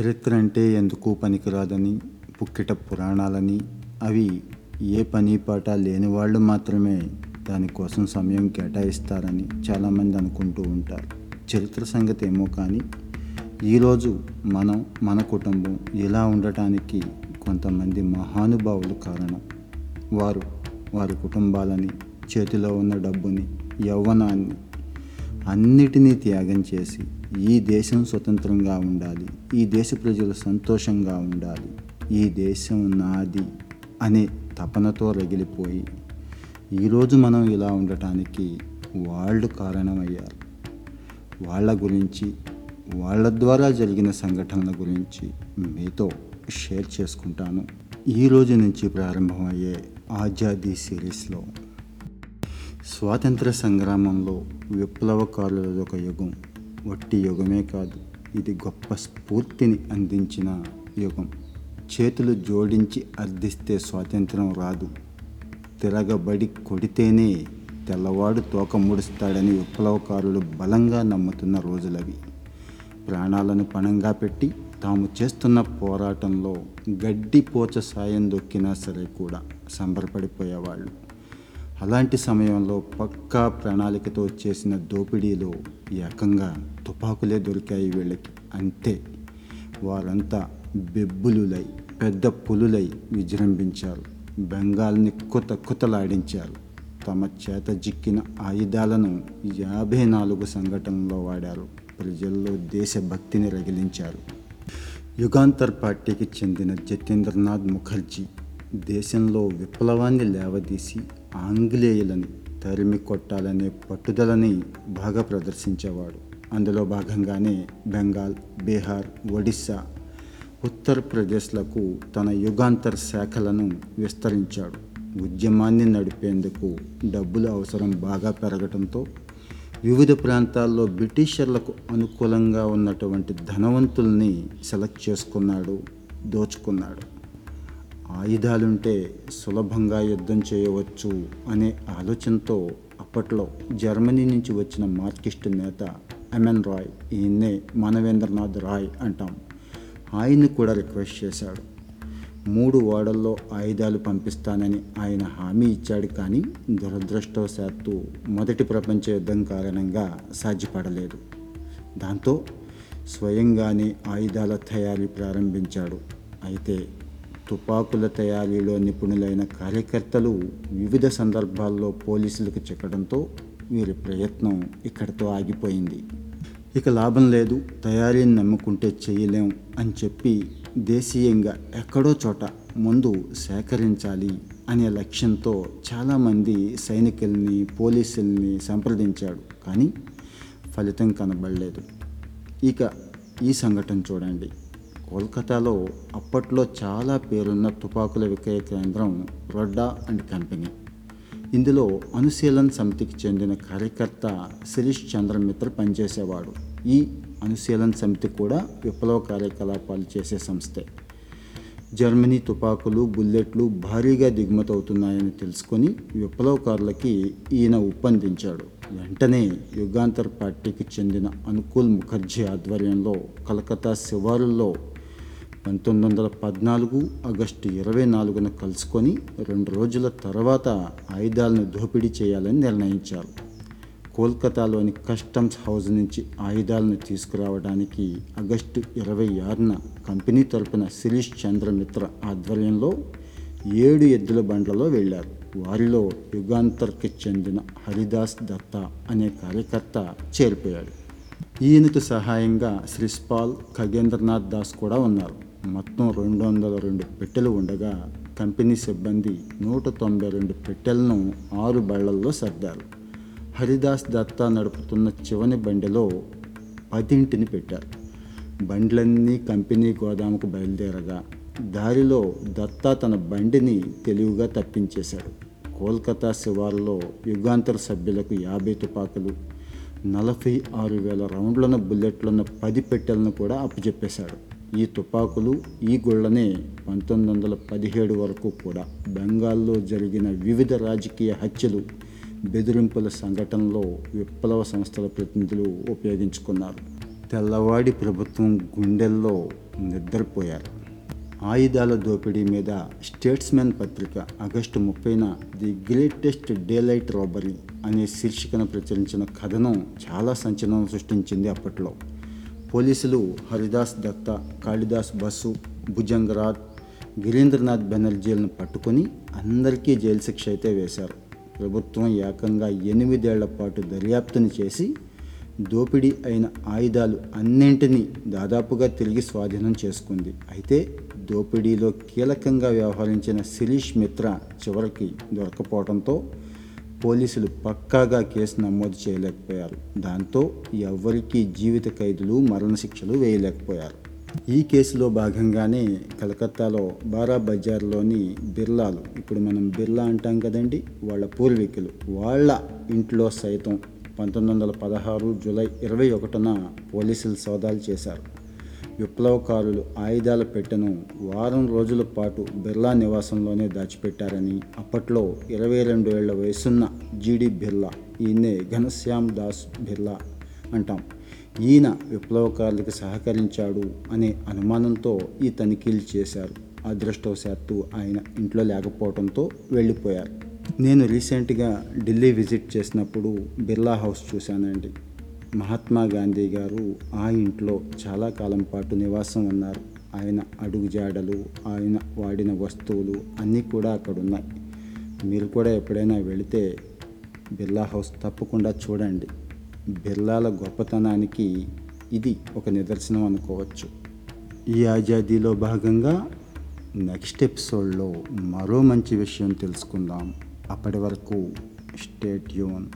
చరిత్ర అంటే ఎందుకు పనికిరాదని పుక్కిట పురాణాలని? అవి ఏ పని పాట లేని వాళ్ళు మాత్రమే దానికోసం సమయం కేటాయిస్తారని చాలామంది అనుకుంటూ ఉంటారు. చరిత్ర సంగతి ఏమో కానీ ఈరోజు మనం మన కుటుంబం ఇలా ఉండటానికి కొంతమంది మహానుభావులు కారణం. వారు వారి కుటుంబాలని చేతిలో ఉన్న డబ్బుని యవ్వనాన్ని అన్నిటినీ త్యాగం చేసి ఈ దేశం స్వతంత్రంగా ఉండాలి ఈ దేశ ప్రజలు సంతోషంగా ఉండాలి ఈ దేశం నాది అనే తపనతో రగిలిపోయి ఈరోజు మనం ఇలా ఉండటానికి వాళ్ళు కారణమయ్యారు. వాళ్ళ గురించి వాళ్ళ ద్వారా జరిగిన సంఘటనల గురించి మీతో షేర్ చేసుకుంటాను. ఈ రోజు నుంచి ప్రారంభమయ్యే ఆజాదీ సిరీస్లో స్వాతంత్ర సంగ్రామంలో విప్లవకారులది ఒక యుగం. వట్టి యుగమే కాదు ఇది గొప్ప స్ఫూర్తిని అందించిన యుగం. చేతులు జోడించి అర్థిస్తే స్వాతంత్రం రాదు. తిరగబడి కొడితేనే తెల్లవాడు తోక ముడుస్తాడని విప్లవకారులు బలంగా నమ్ముతున్న రోజులవి. ప్రాణాలను పణంగా పెట్టి తాము చేస్తున్న పోరాటంలో గడ్డి పోచ సాయం దొక్కినా సరే కూడా సంబరపడిపోయేవాళ్ళు. అలాంటి సమయంలో పక్కా ప్రణాళికతో చేసిన దోపిడీలో ఏకంగా తుపాకులే దొరికాయి వీళ్ళకి. అంతే. వారంతా బెబ్బులులై పెద్ద పులులై విజృంభించారు. బెంగాల్ని కుత కుతలాడించారు తమ చేత జిక్కిన ఆయుధాలను యాభై నాలుగు సంఘటనలో వాడారు. ప్రజల్లో దేశభక్తిని రగిలించారు. యుగాంతర్ పార్టీకి చెందిన జతీంద్రనాథ్ ముఖర్జీ దేశంలో విప్లవాన్ని లేవదీసి ఆంగ్లేయులని తరిమి కొట్టాలనే పట్టుదలని బాగా ప్రదర్శించేవాడు. అందులో భాగంగానే బెంగాల్ బీహార్ ఒడిస్సా ఉత్తరప్రదేశ్లకు తన యుగాంతర శాఖలను విస్తరించాడు. ఉద్యమాన్ని నడిపేందుకు డబ్బుల అవసరం బాగా పెరగడంతో వివిధ ప్రాంతాల్లో బ్రిటిషర్లకు అనుకూలంగా ఉన్నటువంటి ధనవంతుల్ని సెలెక్ట్ చేసుకున్నాడు దోచుకున్నాడు. ఆయుధాలుంటే సులభంగా యుద్ధం చేయవచ్చు అనే ఆలోచనతో అప్పట్లో జర్మనీ నుంచి వచ్చిన మార్కిస్ట్ నేత ఎమెన్ రాయ్ ఈయన్నే మానవేంద్రనాథ్ రాయ్ అంటాం. ఆయన్ని కూడా రిక్వెస్ట్ చేశాడు. మూడు ఓడల్లో ఆయుధాలు పంపిస్తానని ఆయన హామీ ఇచ్చాడు కానీ దురదృష్టవశాత్తు మొదటి ప్రపంచ యుద్ధం కారణంగా సాధ్యపడలేదు. దాంతో స్వయంగానే ఆయుధాల తయారీ ప్రారంభించాడు. అయితే తుపాకుల తయారీలో నిపుణులైన కార్యకర్తలు వివిధ సందర్భాల్లో పోలీసులకు చిక్కడంతో వీరి ప్రయత్నం ఇక్కడితో ఆగిపోయింది. ఇక లాభం లేదు తయారీని నమ్ముకుంటే చేయలేం అని చెప్పి దేశీయంగా ఎక్కడో చోట ముందు సేకరించాలి అనే లక్ష్యంతో చాలామంది సైనికుల్ని పోలీసుల్ని సంప్రదించాడు కానీ ఫలితం కనబడలేదు. ఇక ఈ సంఘటన చూడండి. కోల్కతాలో అప్పట్లో చాలా పేరున్న తుపాకుల విక్రయ కేంద్రం రొడ్డా అండ్ కంపెనీ. ఇందులో అనుశీలన్ సమితికి చెందిన కార్యకర్త శిరీష్ చంద్ర మిత్ర పనిచేసేవాడు. ఈ అనుశీలన్ సమితి కూడా విప్లవ కార్యకలాపాలు చేసే సంస్థే. జర్మనీ తుపాకులు బుల్లెట్లు భారీగా దిగుమతి అవుతున్నాయని తెలుసుకొని విప్లవకారులకి ఈయన ఒప్పందించాడు. వెంటనే యుగాంతర్ పార్టీకి చెందిన అనుకూల్ ముఖర్జీ ఆధ్వర్యంలో కలకత్తా శివారుల్లో పంతొమ్మిది వందల పద్నాలుగు ఆగస్టు ఇరవై నాలుగున కలుసుకొని రెండు రోజుల తర్వాత ఆయుధాలను దోపిడీ చేయాలని నిర్ణయించారు. కోల్కతాలోని కస్టమ్స్ హౌస్ నుంచి ఆయుధాలను తీసుకురావడానికి ఆగస్టు ఇరవై ఆరున కంపెనీ తరపున శిరీష్ చంద్ర మిత్ర ఆధ్వర్యంలో ఏడు ఎద్దుల బండ్లలో వెళ్ళారు. వారిలో యుగాంతర్కి చెందిన హరిదాస్ దత్తా అనే కార్యకర్త చేరిపోయాడు. ఈయనకు సహాయంగా శ్రీస్పాల్ ఖగేంద్రనాథ్ దాస్ కూడా ఉన్నారు. మొత్తం రెండు వందల రెండు పెట్టెలు ఉండగా కంపెనీ సిబ్బంది నూట తొంభై రెండు పెట్టెలను ఆరు బళ్ళల్లో సర్దారు. హరిదాస్ దత్తా నడుపుతున్న చివరి బండిలో పదింటిని పెట్టారు. బండ్లన్నీ కంపెనీ గోదాముకు బయలుదేరగా దారిలో దత్తా తన బండిని తెలివిగా తప్పించేశాడు. కోల్కతా శివార్లో యుగాంతర సభ్యులకు యాభై తుపాకులు నలభై ఆరు వేల రౌండ్లను బుల్లెట్లున్న పది పెట్టెలను కూడా అప్పచెప్పేశాడు. ఈ తుపాకులు ఈ గుళ్ళనే పంతొమ్మిది వందల పదిహేడు వరకు కూడా బెంగాల్లో జరిగిన వివిధ రాజకీయ హత్యలు బెదిరింపుల సంఘటనలో విప్లవ సంస్థల ప్రతినిధులు ఉపయోగించుకున్నారు. తెల్లవాడి ప్రభుత్వం గుండెల్లో నిద్రపోయారు. ఆయుధాల దోపిడీ మీద స్టేట్స్మెన్ పత్రిక ఆగస్టు ముప్పైన ది గ్రేటెస్ట్ డేలైట్ రాబరీ అనే శీర్షికను ప్రచురించిన కథనం చాలా సంచలనం సృష్టించింది అప్పట్లో. పోలీసులు హరిదాస్ దత్తా కాళిదాస్ బసు భుజంగరాజ్ గిరీంద్రనాథ్ బెనర్జీలను పట్టుకొని అందరికీ జైలు శిక్ష అయితే వేశారు. ప్రభుత్వం ఏకంగా ఎనిమిదేళ్ళ పాటు దర్యాప్తుని చేసి దోపిడీ అయిన ఆయుధాలు అన్నింటినీ దాదాపుగా తిరిగి స్వాధీనం చేసుకుంది. అయితే దోపిడీలో కీలకంగా వ్యవహరించిన శిరీష్ మిత్ర చివరికి దొరకపోవడంతో పోలీసులు పక్కాగా కేసు నమోదు చేయలేకపోయారు. దాంతో ఎవ్వరికీ జీవిత ఖైదులు మరణశిక్షలు వేయలేకపోయారు. ఈ కేసులో భాగంగానే కలకత్తాలో బారా బజార్లోని బిర్లాలు ఇప్పుడు మనం బిర్లా అంటాం కదండి వాళ్ళ పూర్వీకులు వాళ్ళ ఇంట్లో సైతం పంతొమ్మిది వందల పదహారు జూలై ఇరవై ఒకటిన పోలీసులు సోదాలు చేశారు. విప్లవకారులు ఆయుధాల పెట్టెను వారం రోజుల పాటు బిర్లా నివాసంలోనే దాచిపెట్టారని అప్పట్లో ఇరవై రెండు ఏళ్ళ వయసున్న జీడి బిర్లా ఈయనే ఘనశ్యామ్ దాస్ బిర్లా అంటాం. ఈయన విప్లవకారులకు సహకరించాడు అనే అనుమానంతో ఈ తనిఖీలు చేశారు. అదృష్టవశాత్తు ఆయన ఇంట్లో లేకపోవడంతో వెళ్ళిపోయారు. నేను రీసెంట్గా ఢిల్లీ విజిట్ చేసినప్పుడు బిర్లా హౌస్ చూశానండి. మహాత్మా గాంధీ గారు ఆ ఇంట్లో చాలా కాలం పాటు నివాసం ఉన్నారు. ఆయన అడుగుజాడలు ఆయన వాడిన వస్తువులు అన్నీ కూడా అక్కడ ఉన్నాయి. మీరు కూడా ఎప్పుడైనా వెళితే బిర్లా హౌస్ తప్పకుండా చూడండి. బిర్లాల గొప్పతనానికి ఇది ఒక నిదర్శనం అనుకోవచ్చు. ఈ ఆజాదీలో భాగంగా నెక్స్ట్ ఎపిసోడ్లో మరో మంచి విషయం తెలుసుకుందాం. అప్పటి వరకు స్టేట్ యూన్.